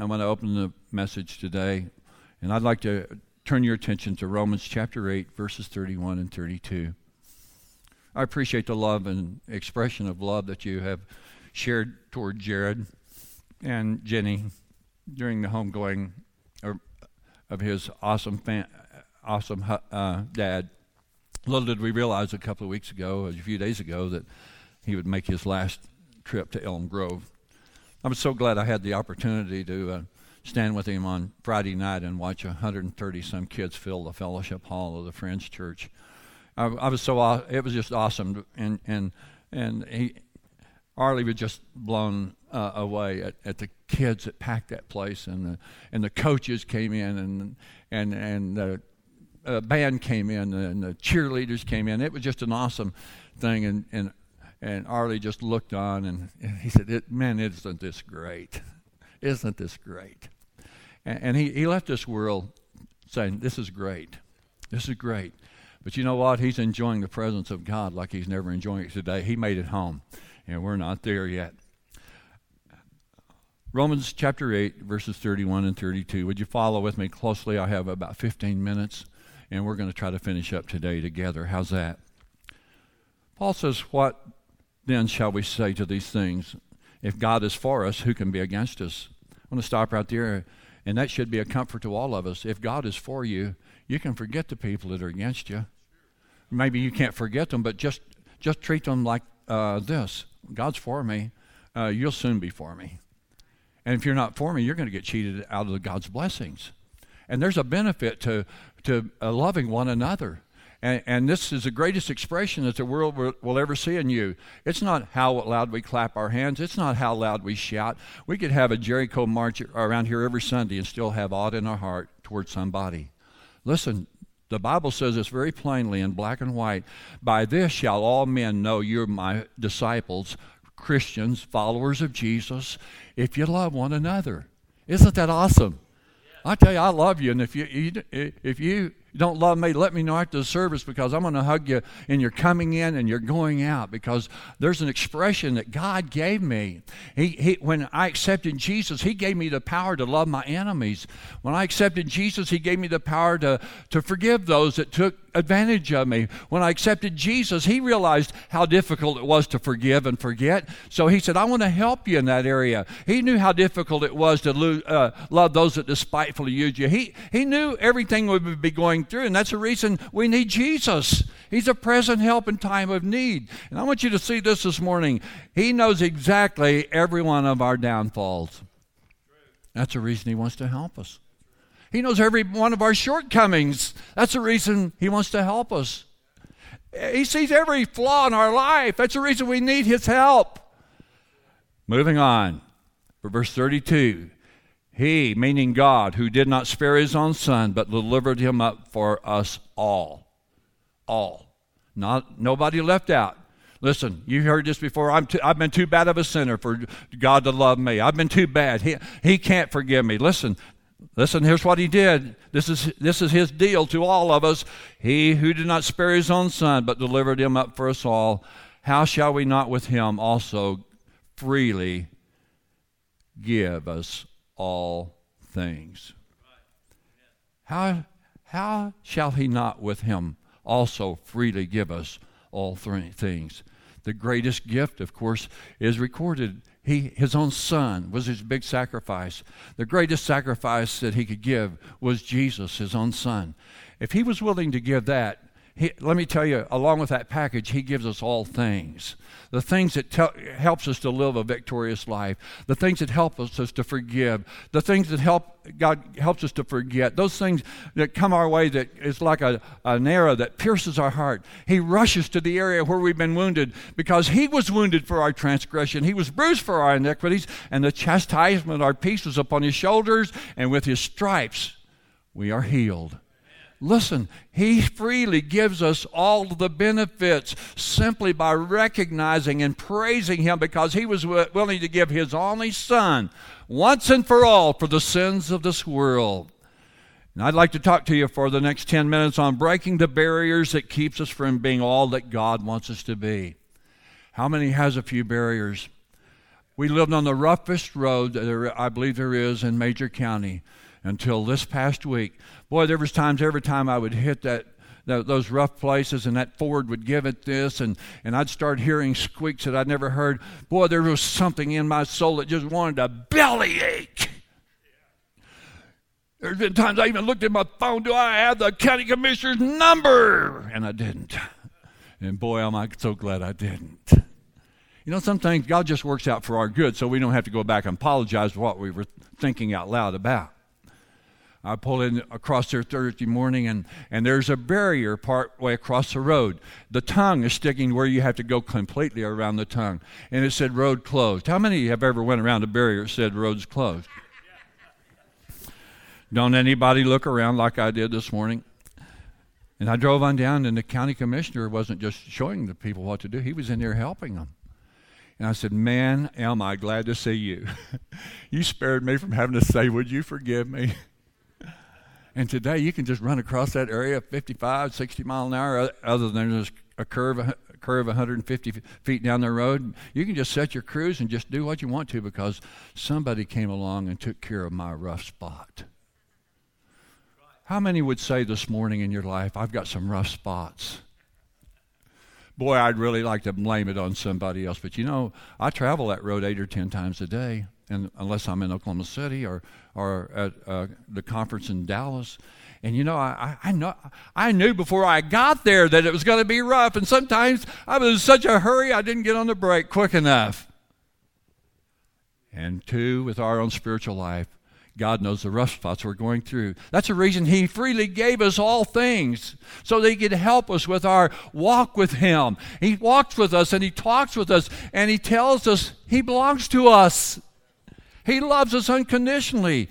I want to open the message today, and I'd like to turn your attention to Romans chapter 8, verses 31 and 32. I appreciate the love and expression of love that you have shared toward Jared and Jenny during the homegoing of, his awesome, fan, awesome uh, dad. Little did we realize a couple of weeks ago, a few days ago, that he would make his last trip to Elm Grove. I'm so glad I had the opportunity to uh, stand with him on Friday night and watch 130 some kids fill the fellowship hall of the Friends Church. I, I was so it was just awesome, and and and he Arlie was just blown uh, away at, at the kids that packed that place, and the and the coaches came in, and and and the uh, band came in, and the cheerleaders came in. It was just an awesome thing, and and and Arlie just looked on and, and he said, Man, isn't this great? Isn't this great? And, and he, he left this world saying, This is great. This is great. But you know what? He's enjoying the presence of God like he's never enjoying it today. He made it home, and we're not there yet. Romans chapter 8, verses 31 and 32. Would you follow with me closely? I have about 15 minutes, and we're going to try to finish up today together. How's that? Paul says, What then shall we say to these things? If God is for us, who can be against us? I want to stop right there, and that should be a comfort to all of us. If God is for you, you can forget the people that are against you. Maybe you can't forget them, but just just treat them like uh, this: God's for me. Uh, you'll soon be for me. And if you're not for me, you're going to get cheated out of God's blessings. And there's a benefit to to uh, loving one another. And, and, this is the greatest expression that the world will, will, ever see in you. It's not how loud we clap our hands. It's not how loud we shout. We could have a Jericho march around here every Sunday and still have aught in our heart towards somebody. Listen, the Bible says this very plainly in black and white. By this shall all men know you're my disciples, Christians, followers of Jesus, if you love one another. Isn't that awesome? I tell you, I love you, and if you if you you don't love me, let me know after the service because I'm going to hug you and you're coming in and you're going out because there's an expression that God gave me. He, he, when I accepted Jesus, He gave me the power to love my enemies. When I accepted Jesus, He gave me the power to, to forgive those that took advantage of me. When I accepted Jesus, He realized how difficult it was to forgive and forget. So He said, I want to help you in that area. He knew how difficult it was to lo- uh, love those that despitefully used you. He, he knew everything would be going through, and that's the reason we need Jesus. He's a present help in time of need. And I want you to see this this morning. He knows exactly every one of our downfalls. That's the reason He wants to help us. He knows every one of our shortcomings. That's the reason He wants to help us. He sees every flaw in our life. That's the reason we need His help. Moving on, for verse 32 He, meaning God, who did not spare His own Son, but delivered Him up for us all. All. Not, nobody left out. Listen, you heard this before. I'm too, I've been too bad of a sinner for God to love me. I've been too bad. He, he can't forgive me. Listen, Listen, here's what he did. This is, this is his deal to all of us. He who did not spare his own son, but delivered him up for us all, how shall we not with him also freely give us all things? How, how shall he not with him also freely give us all th- things? The greatest gift, of course, is recorded he, his own son was his big sacrifice. The greatest sacrifice that he could give was Jesus, his own son. If he was willing to give that, he, let me tell you, along with that package, he gives us all things. The things that te- helps us to live a victorious life, the things that help us, us to forgive, the things that help God helps us to forget, those things that come our way that is like a, an arrow that pierces our heart. He rushes to the area where we've been wounded because he was wounded for our transgression. He was bruised for our iniquities, and the chastisement, of our peace was upon his shoulders, and with his stripes we are healed. Listen, He freely gives us all the benefits simply by recognizing and praising Him because He was willing to give His only Son once and for all for the sins of this world. And I'd like to talk to you for the next 10 minutes on breaking the barriers that keeps us from being all that God wants us to be. How many has a few barriers? We lived on the roughest road that I believe there is in Major County until this past week. Boy, there was times every time I would hit that those rough places, and that Ford would give it this, and, and I'd start hearing squeaks that I'd never heard. Boy, there was something in my soul that just wanted to bellyache. There's been times I even looked at my phone, do I have the county commissioner's number? And I didn't. And boy, am I so glad I didn't. You know, sometimes God just works out for our good, so we don't have to go back and apologize for what we were thinking out loud about. I pull in across there Thursday morning, and, and there's a barrier part way across the road. The tongue is sticking where you have to go completely around the tongue. And it said road closed. How many have ever went around a barrier that said roads closed? Don't anybody look around like I did this morning? And I drove on down, and the county commissioner wasn't just showing the people what to do, he was in there helping them. And I said, Man, am I glad to see you. you spared me from having to say, Would you forgive me? And today you can just run across that area 55, 60 mile an hour, other than just a curve, a curve 150 feet down the road. You can just set your cruise and just do what you want to because somebody came along and took care of my rough spot. How many would say this morning in your life, I've got some rough spots? Boy, I'd really like to blame it on somebody else, but you know, I travel that road eight or ten times a day and unless I'm in Oklahoma City or or at uh, the conference in Dallas. And you know, I, I know I knew before I got there that it was going to be rough, and sometimes I was in such a hurry I didn't get on the brake quick enough. And two, with our own spiritual life, God knows the rough spots we're going through. That's the reason He freely gave us all things so that He could help us with our walk with Him. He walks with us and He talks with us and He tells us He belongs to us. He loves us unconditionally.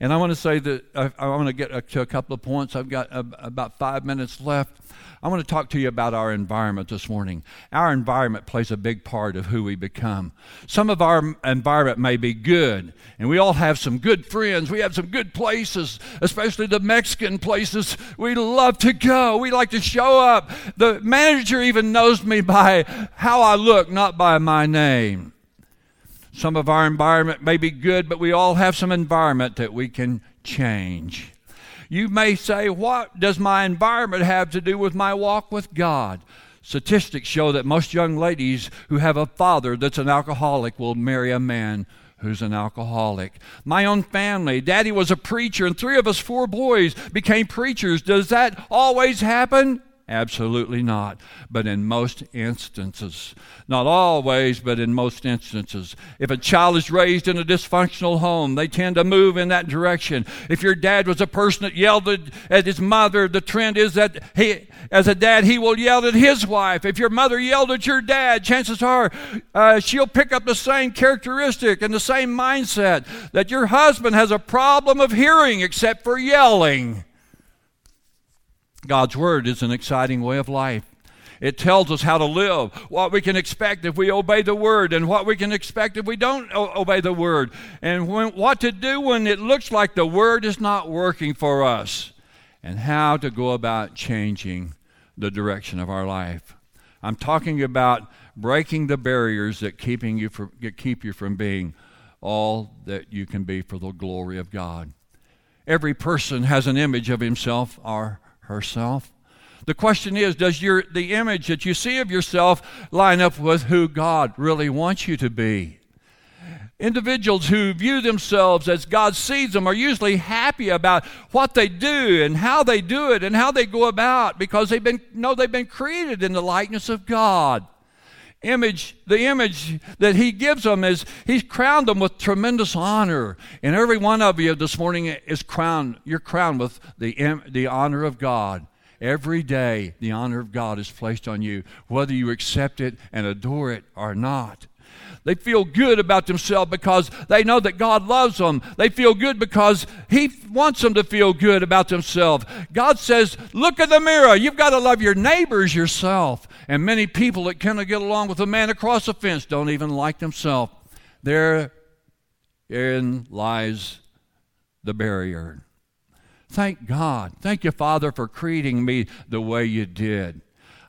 And I want to say that I, I want to get to a couple of points. I've got about five minutes left. I want to talk to you about our environment this morning. Our environment plays a big part of who we become. Some of our environment may be good, and we all have some good friends. We have some good places, especially the Mexican places we love to go. We like to show up. The manager even knows me by how I look, not by my name. Some of our environment may be good, but we all have some environment that we can change. You may say, What does my environment have to do with my walk with God? Statistics show that most young ladies who have a father that's an alcoholic will marry a man who's an alcoholic. My own family, daddy was a preacher, and three of us, four boys, became preachers. Does that always happen? Absolutely not. But in most instances, not always, but in most instances, if a child is raised in a dysfunctional home, they tend to move in that direction. If your dad was a person that yelled at his mother, the trend is that he, as a dad, he will yell at his wife. If your mother yelled at your dad, chances are uh, she'll pick up the same characteristic and the same mindset that your husband has a problem of hearing except for yelling. God's Word is an exciting way of life. It tells us how to live, what we can expect if we obey the Word, and what we can expect if we don't o- obey the Word, and when, what to do when it looks like the Word is not working for us, and how to go about changing the direction of our life. I'm talking about breaking the barriers that keeping you from, keep you from being all that you can be for the glory of God. Every person has an image of himself or herself. The question is does your, the image that you see of yourself line up with who God really wants you to be? Individuals who view themselves as God sees them are usually happy about what they do and how they do it and how they go about because they've been know they've been created in the likeness of God. Image, the image that he gives them is he's crowned them with tremendous honor. And every one of you this morning is crowned, you're crowned with the, the honor of God. Every day, the honor of God is placed on you, whether you accept it and adore it or not. They feel good about themselves because they know that God loves them. They feel good because He wants them to feel good about themselves. God says, Look in the mirror. You've got to love your neighbors yourself. And many people that cannot get along with a man across the fence don't even like themselves. Therein lies the barrier. Thank God. Thank you, Father, for creating me the way you did.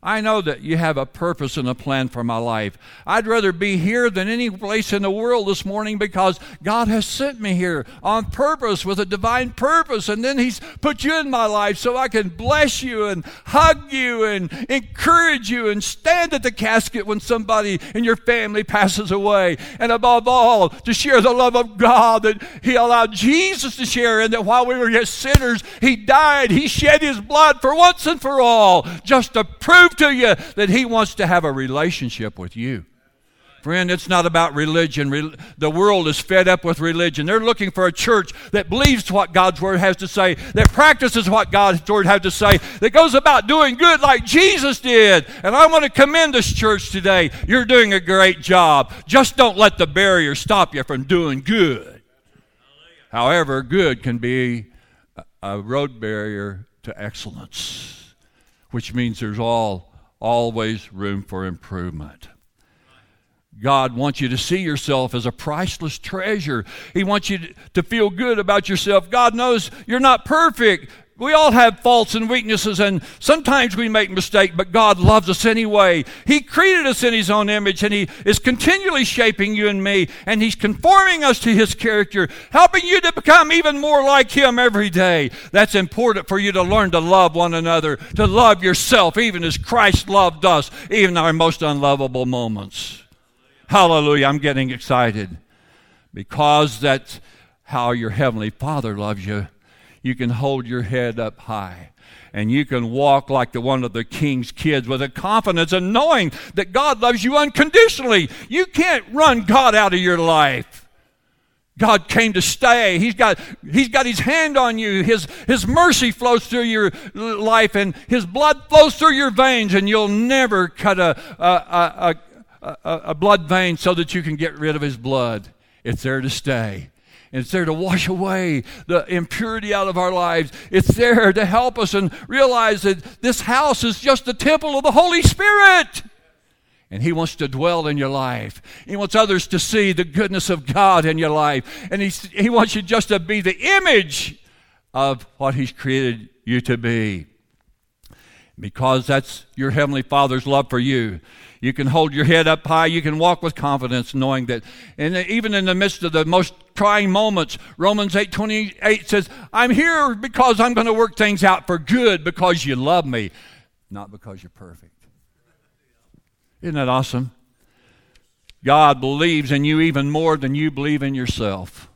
I know that you have a purpose and a plan for my life. I'd rather be here than any place in the world this morning because God has sent me here on purpose with a divine purpose. And then He's put you in my life so I can bless you and hug you and encourage you and stand at the casket when somebody in your family passes away. And above all, to share the love of God that He allowed Jesus to share and that while we were yet sinners, He died. He shed His blood for once and for all just to prove to you that He wants to have a relationship with you. Friend, it's not about religion. The world is fed up with religion. They're looking for a church that believes what God's Word has to say, that practices what God's Word has to say, that goes about doing good like Jesus did. And I want to commend this church today. You're doing a great job. Just don't let the barrier stop you from doing good. However, good can be a road barrier to excellence, which means there's all always room for improvement. God wants you to see yourself as a priceless treasure. He wants you to feel good about yourself. God knows you're not perfect. We all have faults and weaknesses, and sometimes we make mistakes, but God loves us anyway. He created us in His own image, and He is continually shaping you and me, and He's conforming us to His character, helping you to become even more like Him every day. That's important for you to learn to love one another, to love yourself, even as Christ loved us, even our most unlovable moments. Hallelujah. I'm getting excited because that's how your Heavenly Father loves you you can hold your head up high and you can walk like the one of the king's kids with a confidence and knowing that God loves you unconditionally. You can't run God out of your life. God came to stay. He's got, he's got his hand on you. His, his mercy flows through your life and his blood flows through your veins and you'll never cut a, a, a, a, a blood vein so that you can get rid of his blood. It's there to stay. It's there to wash away the impurity out of our lives. It's there to help us and realize that this house is just the temple of the Holy Spirit. And He wants to dwell in your life. He wants others to see the goodness of God in your life. And He, he wants you just to be the image of what He's created you to be. Because that's your Heavenly Father's love for you. You can hold your head up high. You can walk with confidence, knowing that, and even in the midst of the most trying moments, Romans 8 28 says, I'm here because I'm going to work things out for good because you love me, not because you're perfect. Isn't that awesome? God believes in you even more than you believe in yourself.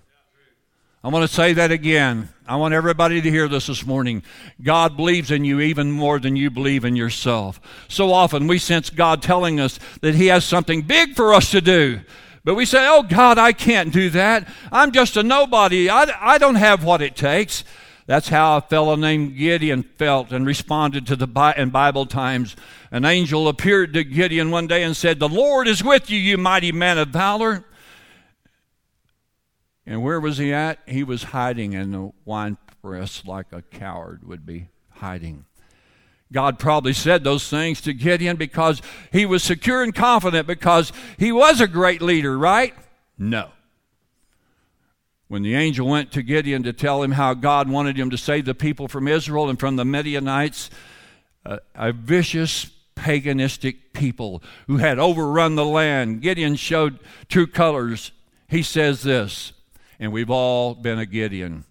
I want to say that again. I want everybody to hear this this morning. God believes in you even more than you believe in yourself. So often we sense God telling us that He has something big for us to do. But we say, oh, God, I can't do that. I'm just a nobody. I, I don't have what it takes. That's how a fellow named Gideon felt and responded to the in Bible times. An angel appeared to Gideon one day and said, The Lord is with you, you mighty man of valor. And where was he at? He was hiding in the wine press like a coward would be hiding. God probably said those things to Gideon because he was secure and confident because he was a great leader, right? No. When the angel went to Gideon to tell him how God wanted him to save the people from Israel and from the Midianites, a, a vicious paganistic people who had overrun the land, Gideon showed true colors. He says this and we've all been a Gideon.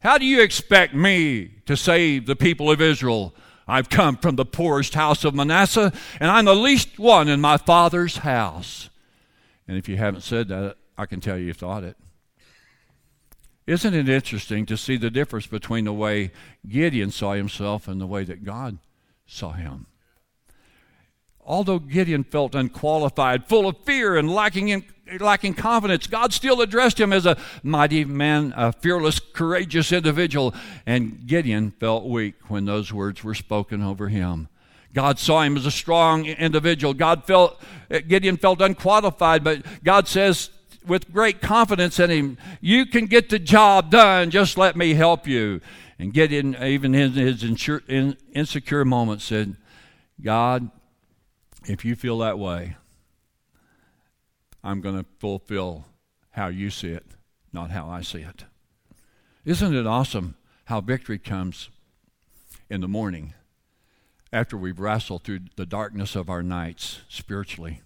How do you expect me to save the people of Israel? I've come from the poorest house of Manasseh, and I'm the least one in my father's house. And if you haven't said that, I can tell you you thought it. Isn't it interesting to see the difference between the way Gideon saw himself and the way that God saw him? Although Gideon felt unqualified, full of fear, and lacking in lacking confidence, God still addressed him as a mighty man, a fearless, courageous individual. And Gideon felt weak when those words were spoken over him. God saw him as a strong individual. God felt Gideon felt unqualified, but God says with great confidence in him, "You can get the job done. Just let me help you." And Gideon, even in his insecure moments, said, "God, if you feel that way, I'm going to fulfill how you see it, not how I see it. Isn't it awesome how victory comes in the morning? after we've wrestled through the darkness of our nights spiritually.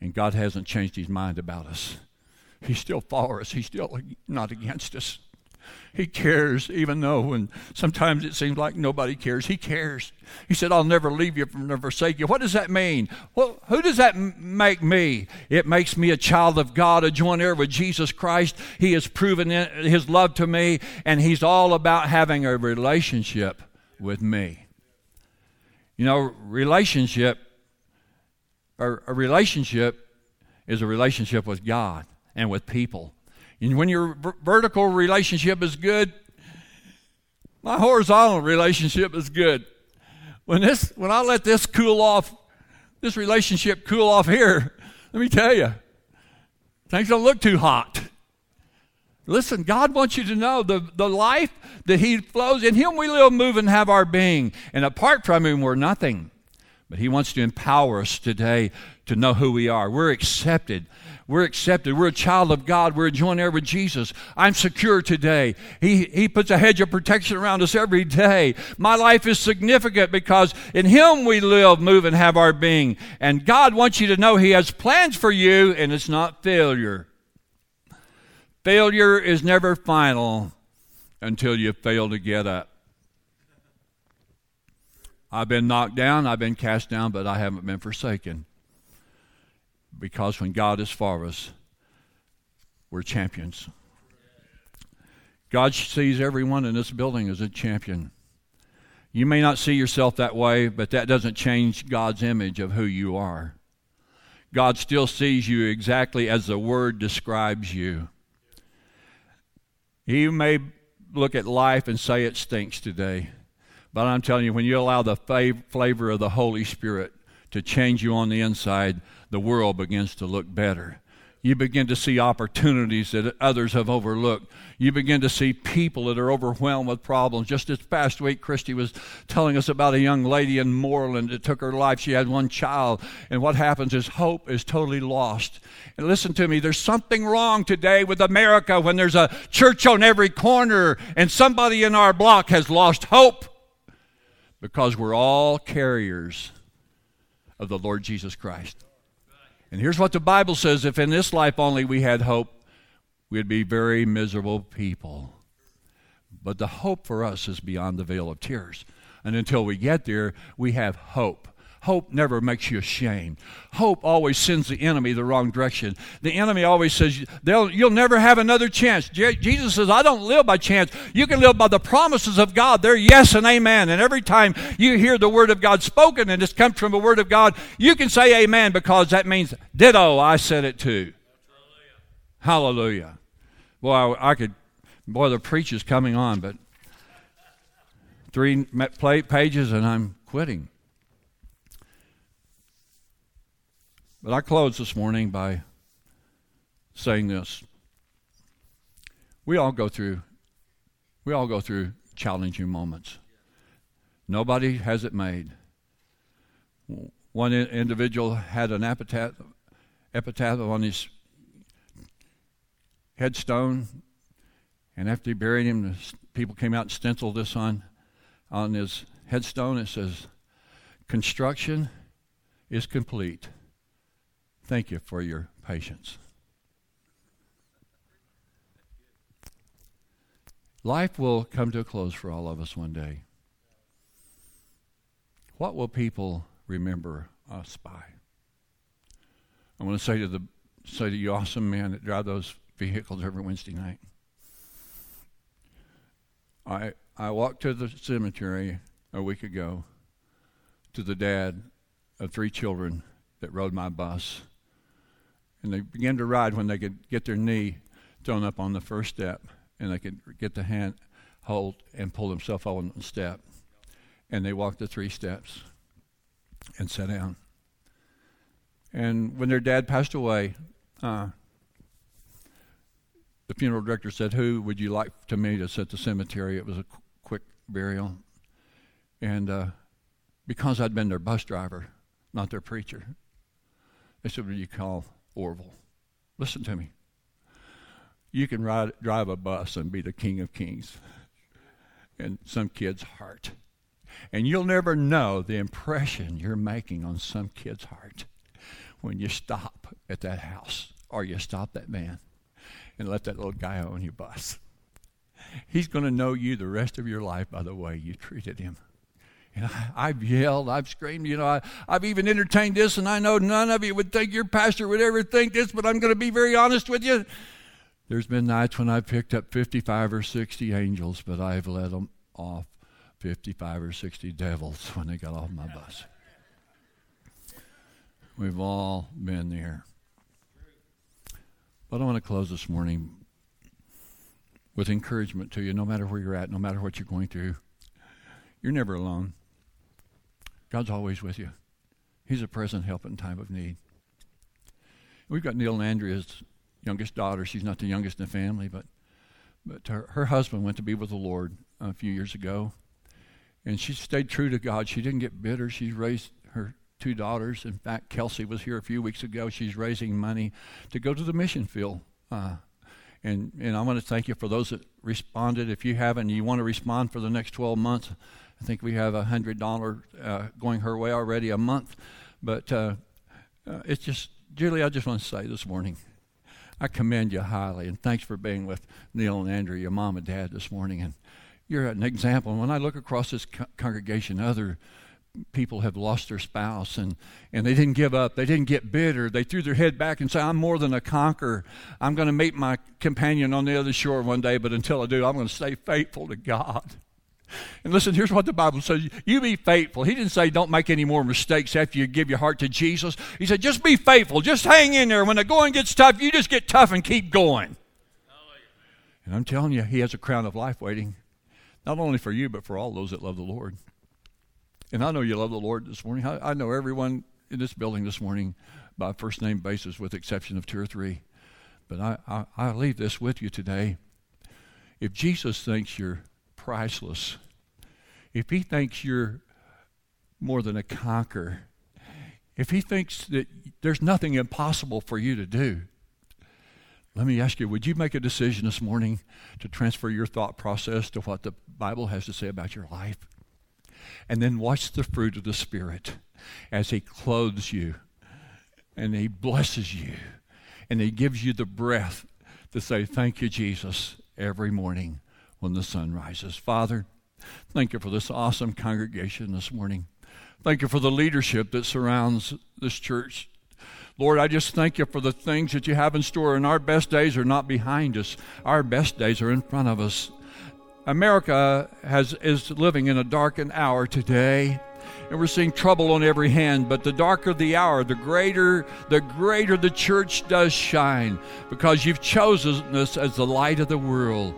And God hasn't changed his mind about us. He's still for us, he's still not against us. He cares, even though when sometimes it seems like nobody cares. He cares. He said, I'll never leave you, from never forsake you. What does that mean? Well, who does that make me? It makes me a child of God, a joint heir with Jesus Christ. He has proven his love to me, and he's all about having a relationship with me. You know, relationship, or a relationship is a relationship with God and with people. And when your vertical relationship is good, my horizontal relationship is good. When this when I let this cool off, this relationship cool off here, let me tell you, things don't look too hot. Listen, God wants you to know the, the life that He flows in Him we live, move, and have our being. And apart from Him, we're nothing. But He wants to empower us today to know who we are. We're accepted. We're accepted. We're a child of God. We're a joint heir with Jesus. I'm secure today. He, he puts a hedge of protection around us every day. My life is significant because in Him we live, move, and have our being. And God wants you to know He has plans for you, and it's not failure. Failure is never final until you fail to get up. I've been knocked down, I've been cast down, but I haven't been forsaken. Because when God is for us, we're champions. God sees everyone in this building as a champion. You may not see yourself that way, but that doesn't change God's image of who you are. God still sees you exactly as the Word describes you. You may look at life and say it stinks today, but I'm telling you, when you allow the fav- flavor of the Holy Spirit to change you on the inside, the world begins to look better. You begin to see opportunities that others have overlooked. You begin to see people that are overwhelmed with problems. Just this past week, Christy was telling us about a young lady in Moreland that took her life. She had one child, and what happens is hope is totally lost. And listen to me, there's something wrong today with America when there's a church on every corner and somebody in our block has lost hope because we're all carriers of the Lord Jesus Christ. And here's what the Bible says if in this life only we had hope, we'd be very miserable people. But the hope for us is beyond the veil of tears. And until we get there, we have hope. Hope never makes you ashamed. Hope always sends the enemy the wrong direction. The enemy always says, You'll never have another chance. Je- Jesus says, I don't live by chance. You can live by the promises of God. They're yes and amen. And every time you hear the word of God spoken and it's come from the word of God, you can say amen because that means, Ditto, I said it too. Hallelujah. Boy, I, I could, boy, the preacher's coming on, but three pages and I'm quitting. But I close this morning by saying this. We all go through we all go through challenging moments. Nobody has it made. One individual had an epitaph, epitaph on his headstone, and after he buried him, people came out and stenciled this on on his headstone. It says, "Construction is complete." Thank you for your patience. Life will come to a close for all of us one day. What will people remember us by? I want to say to the say to you awesome men that drive those vehicles every Wednesday night. I I walked to the cemetery a week ago to the dad of three children that rode my bus and they began to ride when they could get their knee thrown up on the first step and they could get the hand hold and pull themselves on the step. And they walked the three steps and sat down. And when their dad passed away, uh, the funeral director said, Who would you like to meet us at the cemetery? It was a qu- quick burial. And uh, because I'd been their bus driver, not their preacher, they said, Would you call Orville. Listen to me. You can ride, drive a bus and be the king of kings in some kid's heart. And you'll never know the impression you're making on some kid's heart when you stop at that house or you stop that man and let that little guy on your bus. He's going to know you the rest of your life by the way you treated him. And I, have yelled, I've screamed, you know, I, I've even entertained this, and I know none of you would think your pastor would ever think this, but I'm going to be very honest with you. There's been nights when I've picked up 55 or 60 angels, but I've let them off 55 or 60 devils when they got off my bus. We've all been there. But I want to close this morning with encouragement to you, no matter where you're at, no matter what you're going through. You're never alone. God's always with you. He's a present help in time of need. We've got Neil and Andrea's youngest daughter. She's not the youngest in the family, but but her, her husband went to be with the Lord a few years ago, and she stayed true to God. She didn't get bitter. She raised her two daughters. In fact, Kelsey was here a few weeks ago. She's raising money to go to the mission field. Uh, and, and I want to thank you for those that responded. If you haven't, you want to respond for the next 12 months, I think we have a $100 uh, going her way already a month. But uh, uh, it's just, Julie, I just want to say this morning, I commend you highly, and thanks for being with Neil and Andrew, your mom and dad, this morning. And you're an example. And when I look across this co- congregation, other people have lost their spouse and, and they didn't give up. They didn't get bitter. They threw their head back and said, I'm more than a conqueror. I'm going to meet my companion on the other shore one day, but until I do, I'm going to stay faithful to God. And listen, here's what the Bible says you be faithful. He didn't say don't make any more mistakes after you give your heart to Jesus. He said just be faithful. Just hang in there. When the going gets tough, you just get tough and keep going. And I'm telling you, He has a crown of life waiting, not only for you, but for all those that love the Lord. And I know you love the Lord this morning. I, I know everyone in this building this morning by first name basis, with exception of two or three. But I, I, I leave this with you today. If Jesus thinks you're priceless, if he thinks you're more than a conqueror, if he thinks that there's nothing impossible for you to do, let me ask you would you make a decision this morning to transfer your thought process to what the Bible has to say about your life? And then watch the fruit of the Spirit as He clothes you and He blesses you and He gives you the breath to say, Thank you, Jesus, every morning when the sun rises. Father, thank you for this awesome congregation this morning. Thank you for the leadership that surrounds this church. Lord, I just thank you for the things that you have in store. And our best days are not behind us, our best days are in front of us. America has, is living in a darkened hour today and we're seeing trouble on every hand but the darker the hour the greater the greater the church does shine because you've chosen us as the light of the world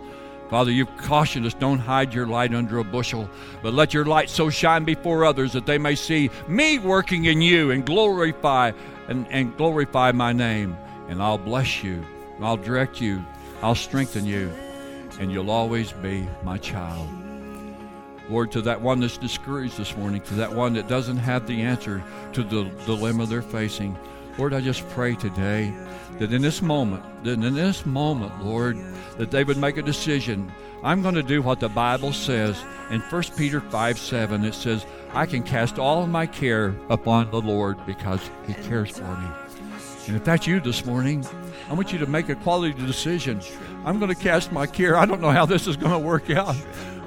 Father, you've cautioned us don't hide your light under a bushel, but let your light so shine before others that they may see me working in you and glorify and, and glorify my name. And I'll bless you, I'll direct you, I'll strengthen you, and you'll always be my child. Lord, to that one that's discouraged this morning, to that one that doesn't have the answer to the dilemma they're facing, Lord, I just pray today that in this moment, that in this moment, Lord, that they would make a decision. I'm going to do what the Bible says. In 1 Peter 5 7, it says, I can cast all my care upon the Lord because He cares for me. And if that's you this morning, I want you to make a quality decision. I'm going to cast my care. I don't know how this is going to work out.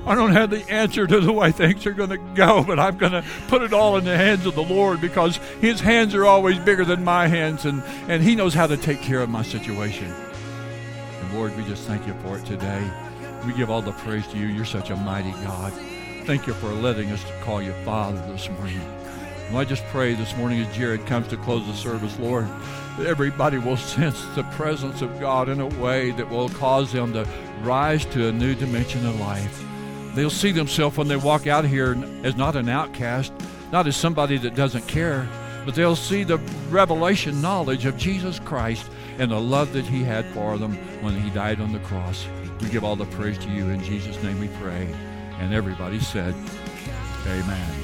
I don't have the answer to the way things are going to go, but I'm going to put it all in the hands of the Lord because His hands are always bigger than my hands, and, and He knows how to take care of my situation. And Lord, we just thank you for it today. We give all the praise to you. You're such a mighty God. Thank you for letting us call you Father this morning. And I just pray this morning as Jared comes to close the service, Lord, everybody will sense the presence of God in a way that will cause them to rise to a new dimension of life. They'll see themselves when they walk out here as not an outcast, not as somebody that doesn't care, but they'll see the revelation knowledge of Jesus Christ and the love that he had for them when he died on the cross. We give all the praise to you. In Jesus' name we pray. And everybody said, Amen.